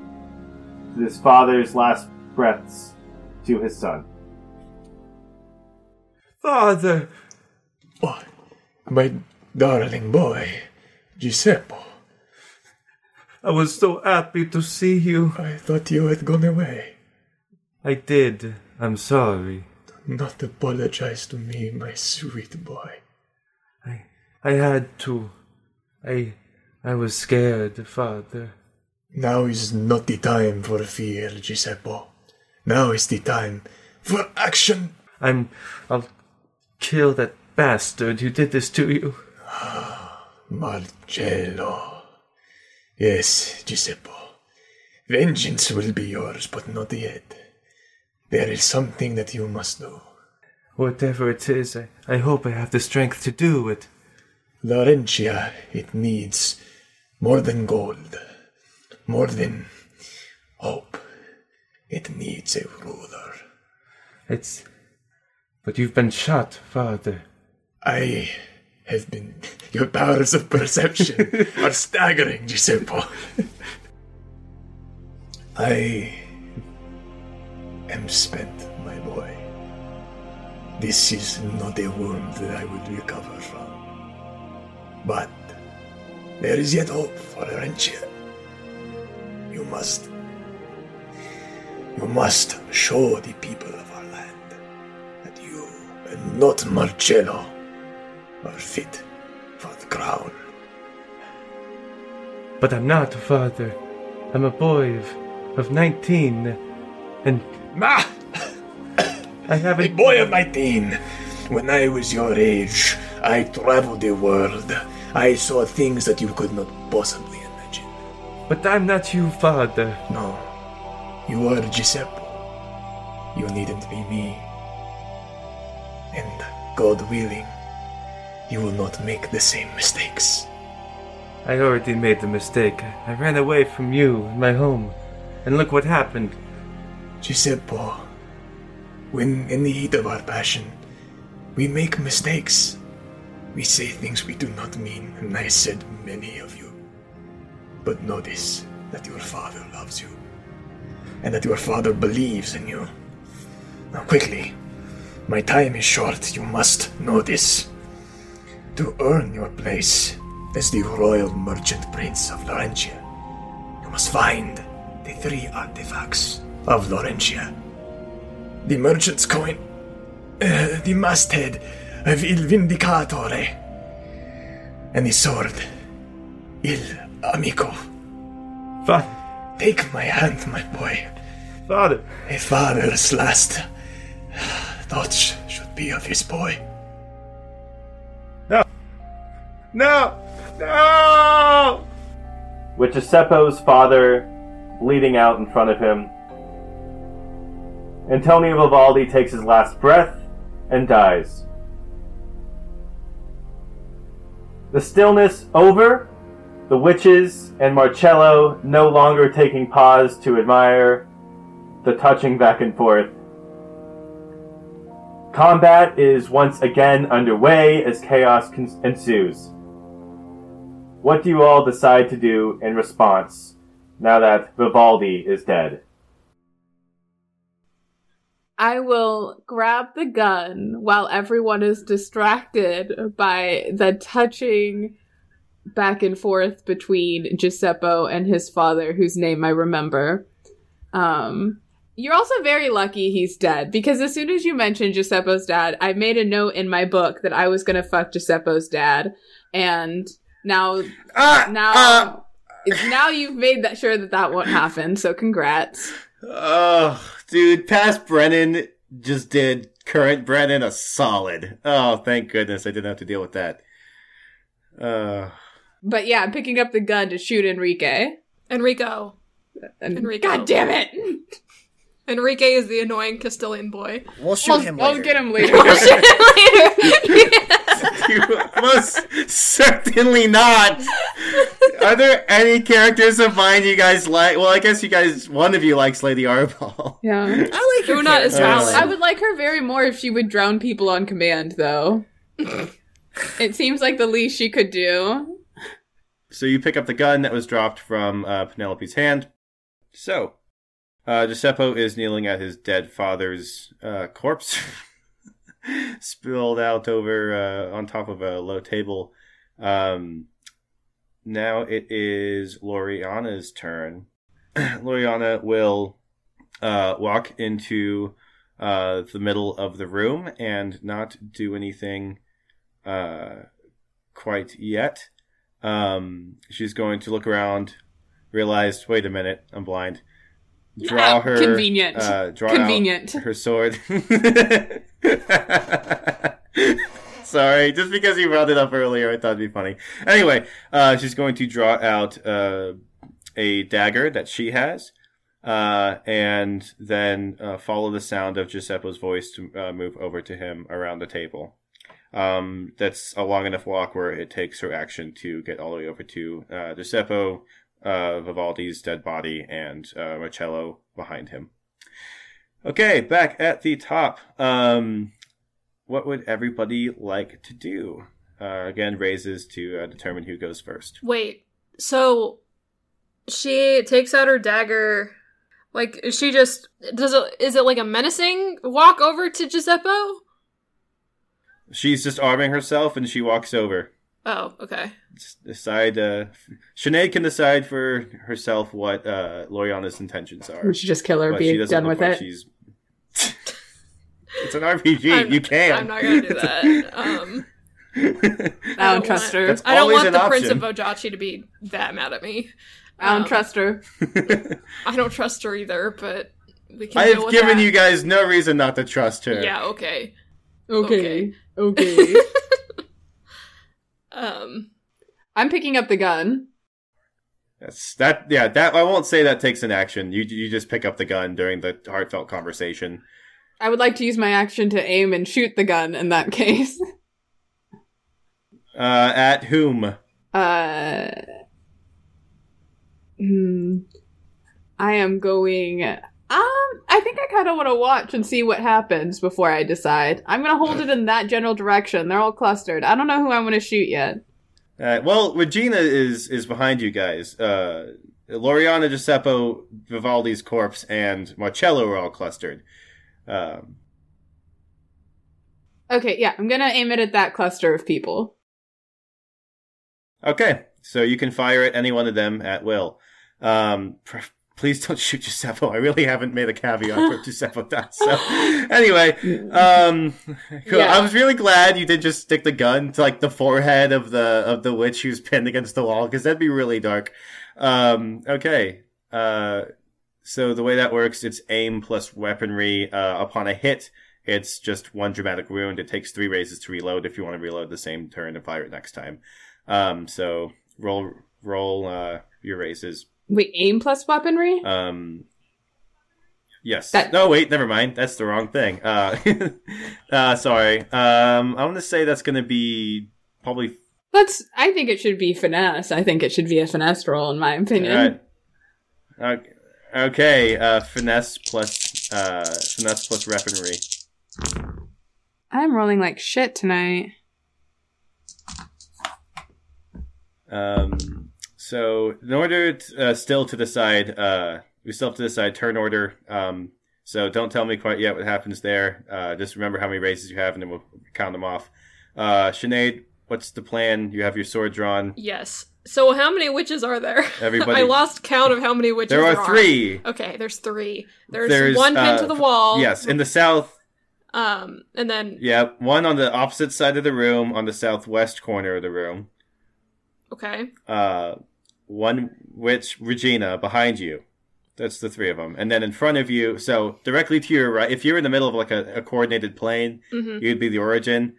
to his father's last breaths to his son. Father! Oh, my darling boy, Giuseppe. I was so happy to see you. I thought you had gone away. I did. I'm sorry. Do not apologize to me, my sweet boy. I I had to. I I was scared, Father. Now is not the time for fear, Giuseppe. Now is the time for action. I'm I'll kill that bastard who did this to you. Ah, Marcello. Yes, Giuseppe. Vengeance will be yours, but not yet. There is something that you must do. Whatever it is, I, I hope I have the strength to do it. Laurentia, it needs more than gold, more than hope. It needs a ruler. It's but you've been shot, Father. I have been. Your powers of perception are staggering, Giuseppe. I am spent, my boy. This is not a wound that I would recover from. But there is yet hope for Laurentia. You must. You must show the people of our land that you and not Marcello are fit for the crown. But I'm not, a Father. I'm a boy of of nineteen, and Ma! I have a boy of 19. When I was your age, I traveled the world. I saw things that you could not possibly imagine. But I'm not you, Father. No, you are Giuseppe. You needn't be me. And God willing, you will not make the same mistakes. I already made the mistake. I ran away from you and my home, and look what happened. Giuseppe, when in the heat of our passion, we make mistakes. We say things we do not mean, and I said many of you. But know this that your father loves you, and that your father believes in you. Now, quickly, my time is short. You must know this. To earn your place as the royal merchant prince of Laurentia. You must find the three artifacts of Laurentia. The merchant's coin, uh, the masthead of Il Vindicatore, and the sword, Il Amico. Father, Take my hand, my boy. father, A father's last thoughts should be of his boy. No! No! With Giuseppo's father bleeding out in front of him, Antonio Vivaldi takes his last breath and dies. The stillness over, the witches and Marcello no longer taking pause to admire the touching back and forth. Combat is once again underway as chaos ensues. What do you all decide to do in response now that Vivaldi is dead? I will grab the gun while everyone is distracted by the touching back and forth between Giuseppe and his father, whose name I remember. Um, you're also very lucky he's dead because as soon as you mentioned Giuseppe's dad, I made a note in my book that I was gonna fuck Giuseppe's dad, and now Ah, now ah. now you've made that sure that that won't happen. So congrats. Oh, dude, past Brennan just did current Brennan a solid. Oh, thank goodness I didn't have to deal with that. Uh, But yeah, I'm picking up the gun to shoot Enrique. Enrico. And Enrico. God damn it! Enrique is the annoying Castilian boy. We'll shoot I'll, him I'll later. get him later. you most certainly not. Are there any characters of mine you guys like? Well, I guess you guys, one of you likes Lady Arbol. yeah. I like your Luna is character. valid. I would like her very more if she would drown people on command, though. it seems like the least she could do. So you pick up the gun that was dropped from uh, Penelope's hand. So, uh, Giuseppe is kneeling at his dead father's uh, corpse, spilled out over uh, on top of a low table. Um, now it is Loriana's turn. Loriana will uh, walk into uh, the middle of the room and not do anything uh, quite yet. Um, she's going to look around, realize, wait a minute, I'm blind. Draw her convenient. Uh, draw Convenient. out her sword. Sorry, just because you brought it up earlier, I thought it'd be funny. Anyway, uh, she's going to draw out uh, a dagger that she has, uh, and then uh, follow the sound of Giuseppe's voice to uh, move over to him around the table. Um, that's a long enough walk where it takes her action to get all the way over to uh, Giuseppe, Vivaldi's dead body, and Marcello behind him. Okay, back at the top. Um, what would everybody like to do? Uh, again, raises to uh, determine who goes first. Wait, so she takes out her dagger. Like, is she just does it? Is it like a menacing walk over to Giuseppe? She's just arming herself, and she walks over. Oh, okay. Decide. Uh, Sinead can decide for herself what uh, Loriana's intentions are. We should just kill her, but be done with like it. She's. It's an RPG. I'm- you can. I'm not gonna do that. Um, I don't don't trust want- her. I don't want an the Prince of option. Ojachi to be that mad at me. I don't um, trust her. I don't trust her either, but we can. I have given that. you guys no reason not to trust her. Yeah. Okay. Okay. Okay. Um. I'm picking up the gun. That's that. Yeah, that I won't say that takes an action. You you just pick up the gun during the heartfelt conversation. I would like to use my action to aim and shoot the gun in that case. Uh, at whom? Uh, hmm. I am going. Um, I think I kind of want to watch and see what happens before I decide. I'm gonna hold it in that general direction. They're all clustered. I don't know who I want to shoot yet. Uh, well, Regina is is behind you guys. Uh, Loriana, Giuseppe, Vivaldi's corpse, and Marcello are all clustered. Um, Okay, yeah, I'm gonna aim it at that cluster of people. Okay, so you can fire at any one of them at will. Um, pr- please don't shoot Giuseppe. I really haven't made a caveat for Giuseppe that. So anyway, um, cool. Yeah. I was really glad you didn't just stick the gun to like the forehead of the of the witch who's pinned against the wall because that'd be really dark. Um, okay. Uh, so the way that works, it's aim plus weaponry. Uh, upon a hit, it's just one dramatic wound. It takes three raises to reload if you want to reload the same turn and fire it next time. Um, so roll roll uh, your raises. Wait, aim plus weaponry? Um, yes. That- No, wait, never mind. That's the wrong thing. Uh, uh, sorry. Um, I want to say that's going to be probably. That's. I think it should be finesse. I think it should be a finesse roll, in my opinion. Alright. Okay. Okay. Uh, finesse plus uh, finesse plus weaponry. I'm rolling like shit tonight. Um, so in order to, uh, still to decide, uh, we still have to decide turn order. Um, so don't tell me quite yet what happens there. Uh, just remember how many raises you have, and then we'll count them off. Uh, Sinead, what's the plan? You have your sword drawn. Yes. So how many witches are there? Everybody- I lost count of how many witches There there are three. Okay, there's three. There's, There's, one pinned uh, to the wall. Yes, in the south. Um, and then Yeah, one on the opposite side of the room, on the southwest corner of the room. okay, Uh, one witch, Regina, behind you. That's the three of them, and then in front of you. So directly to your right, if you're in the middle of like a, a coordinated plane, hmm you'd be the origin.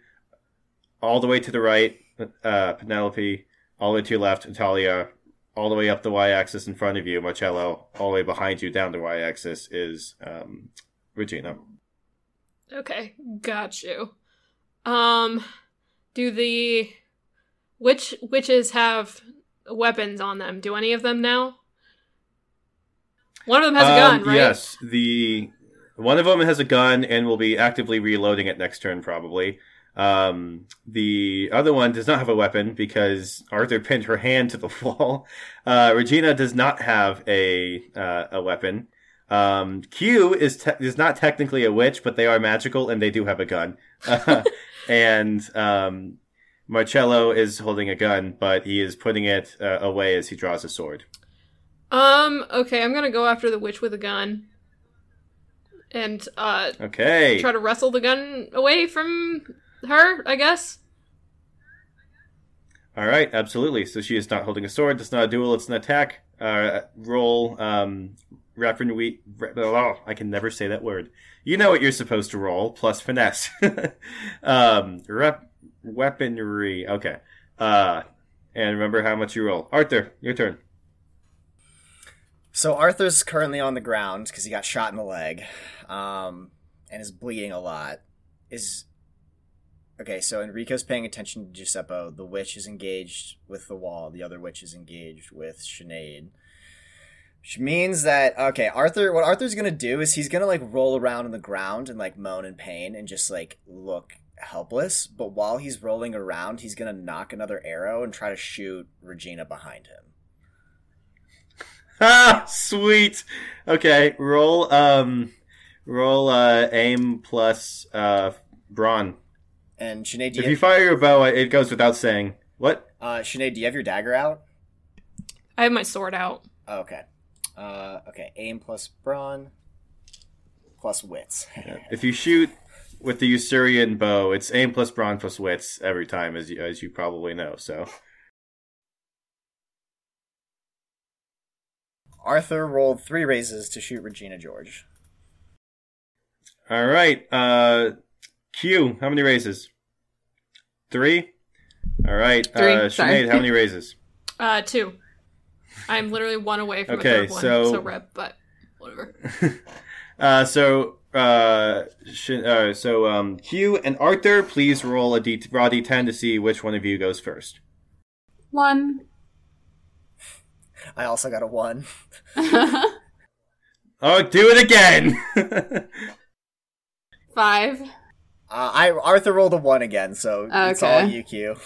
All the way to the right, uh, Penelope. All the way to your left, Natalia. All the way up the y-axis in front of you, Marcello. All the way behind you, down the y-axis is um, Regina. okay, got you. Um, do the which witches have weapons on them? Do any of them now? One of them has a gun, Um, right? Yes, the one of them has a gun and will be actively reloading it next turn, probably. Um, the other one does not have a weapon because Arthur pinned her hand to the wall. Uh, Regina does not have a uh, a weapon. Um, Q is te- is not technically a witch, but they are magical and they do have a gun. and um, Marcello is holding a gun, but he is putting it uh, away as he draws a sword. Um, okay, I'm gonna go after the witch with a gun. And uh Okay. try to wrestle the gun away from her, I guess. All right, absolutely. So she is not holding a sword. It's not a duel. It's an attack. Uh, roll. Um, reference. We. Re- oh, I can never say that word. You know what you're supposed to roll plus finesse. um, rep, weaponry. Okay. Uh, and remember how much you roll. Arthur, your turn. So Arthur's currently on the ground because he got shot in the leg, um, and is bleeding a lot. Is okay. So Enrico's paying attention to Giuseppe. The witch is engaged with the wall. The other witch is engaged with Sinead. Which means that okay, Arthur. What Arthur's gonna do is he's gonna like roll around on the ground and like moan in pain and just like look helpless. But while he's rolling around, he's gonna nock another arrow and try to shoot Regina behind him. Ah, sweet. Okay, roll. Um, roll. Uh, aim plus uh, brawn. And Sinead, do If you, you fire your bow, it goes without saying. What? uh, Sinead, do you have your dagger out? I have my sword out. Oh, okay. Uh, okay. Aim plus brawn plus wits. If you shoot with the Ussuran bow, it's aim plus brawn plus wits every time, as you, as you probably know. So, Arthur rolled three raises to shoot Regina George. all right. Uh, Q, how many raises? Three. All right. Three, Uh, sorry. Sinead, how many raises? Uh two. I'm literally one away from Okay, a third one, so- so rip, but whatever. Uh, so, uh, Shin- uh, so um, Q and Arthur, please roll a D- raw d10 to see which one of you goes first. One. I also got a one. Oh, do it again. Five. Uh, I Arthur rolled a one again, so it's all UQ.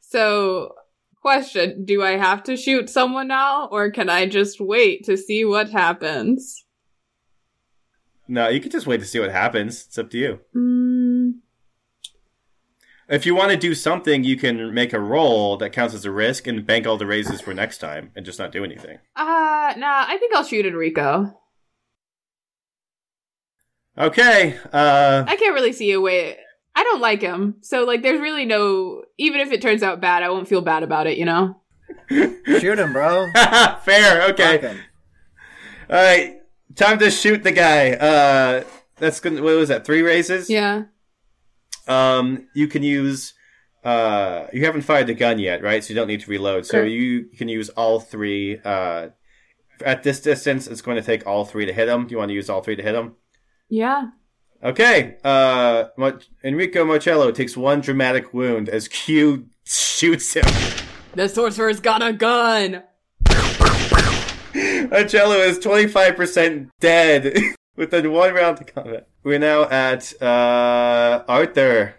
So, question Do I have to shoot someone now, or can I just wait to see what happens? no, you can just wait to see what happens. It's up to you. Hmm. If you want to do something, you can make a roll that counts as a risk and bank all the raises for next time and just not do anything. Uh, nah, I think I'll shoot Enrico. Okay. Uh, I can't really see a way. I don't like him. So, like, there's really no. Even if it turns out bad, I won't feel bad about it, you know? Shoot him, bro. fair. Okay. All right. Time to shoot the guy. Uh, that's good. What was that? Three raises. Yeah. Um, you can use. Uh, you haven't fired the gun yet, right? So you don't need to reload. So Correct. you can use all three. Uh, at this distance, it's going to take all three to hit him. Do you want to use all three to hit him? Yeah. Okay. Uh, Enrico Marcello takes one dramatic wound as Q shoots him. The sorcerer's got a gun. Marcello is 25% dead within one round of combat. We're now at uh, Arthur.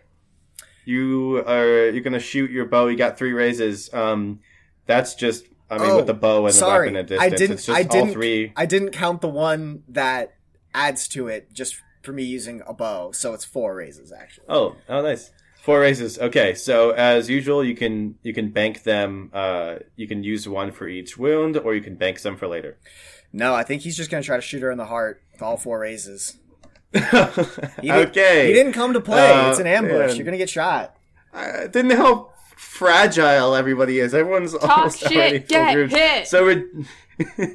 You are you're gonna shoot your bow. You got three raises. Um, that's just I mean Oh, with the bow and the Sorry, weapon at distance. I didn't. it's just I didn't. three. I didn't count the one that adds to it just for me using a bow. So it's four raises actually. Oh, oh, nice. Four raises. Okay, so as usual, you can you can bank them. Uh, you can use one for each wound, or you can bank some for later. No, I think he's just gonna try to shoot her in the heart with all four raises. He didn't- okay. He didn't come to play. Uh, it's an ambush. man. You're gonna get shot. I didn't know how fragile everybody is. Everyone's almost shit, already full get groups. hit. So Re-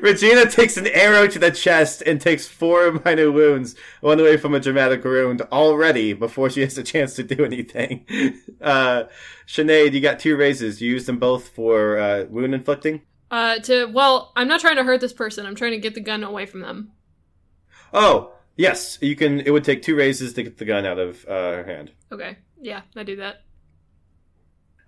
Regina takes an arrow to the chest and takes four minor wounds, one away from a dramatic wound already before she has a chance to do anything. Uh, Sinead, you got two raises. You use them both for uh, wound inflicting. Uh, to well, I'm not trying to hurt this person. I'm trying to get the gun away from them. Oh, yes, you can. It would take two raises to get the gun out of uh, her hand. Okay, yeah, I do that.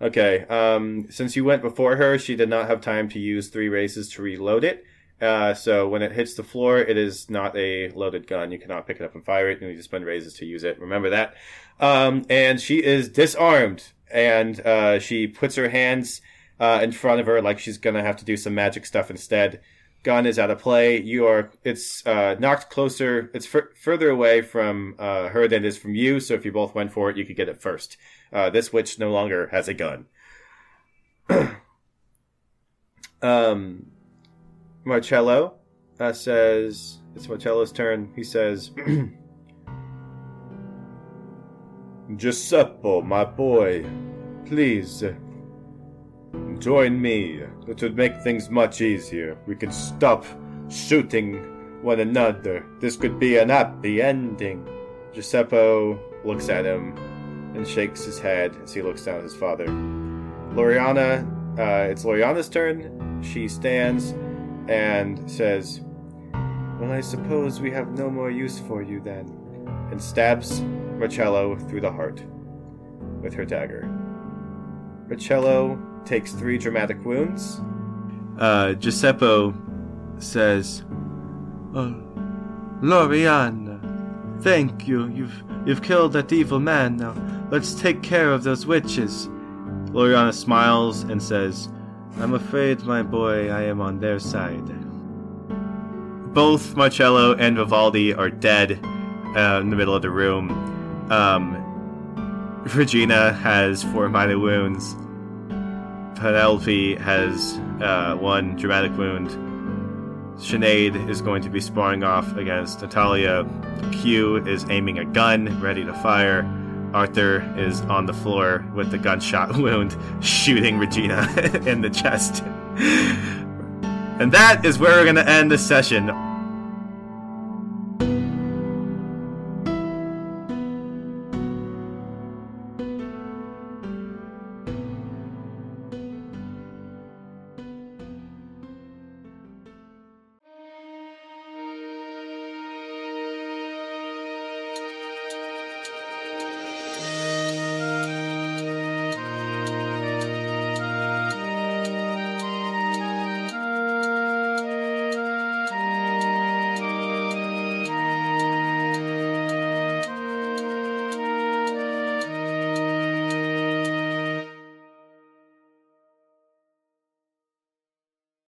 Okay. Um, since you went before her, she did not have time to use three races to reload it. Uh, so when it hits the floor, it is not a loaded gun. You cannot pick it up and fire it. You need to spend raises to use it. Remember that. Um, and she is disarmed, and uh, she puts her hands uh, in front of her like she's gonna have to do some magic stuff instead. Gun is out of play. You are. It's uh, knocked closer. It's fur further away from uh, her than it is from you. So if you both went for it, you could get it first. Uh, this witch no longer has a gun. um, Marcello uh, says it's Marcello's turn. He says, Giuseppe, my boy, please join me. It would make things much easier. We could stop shooting one another. This could be an happy ending. Giuseppe looks at him and shakes his head as he looks down at his father. Loriana, uh, it's Loriana's turn. She stands and says, Well, I suppose we have no more use for you then, and stabs Marcello through the heart with her dagger. Marcello takes three dramatic wounds. Uh, Giuseppe says, Oh, Loriana, thank you. You've you've killed that evil man. Now let's take care of those witches. Loriana smiles and says, I'm afraid, my boy, I am on their side. Both Marcello and Vivaldi are dead uh, in the middle of the room. Um, Regina has four minor wounds. Penelope has uh, one dramatic wound. Sinead is going to be sparring off against Natalia. Q is aiming a gun, ready to fire. Arthur is on the floor with the gunshot wound, shooting Regina in the chest. And that is where we're going to end the session.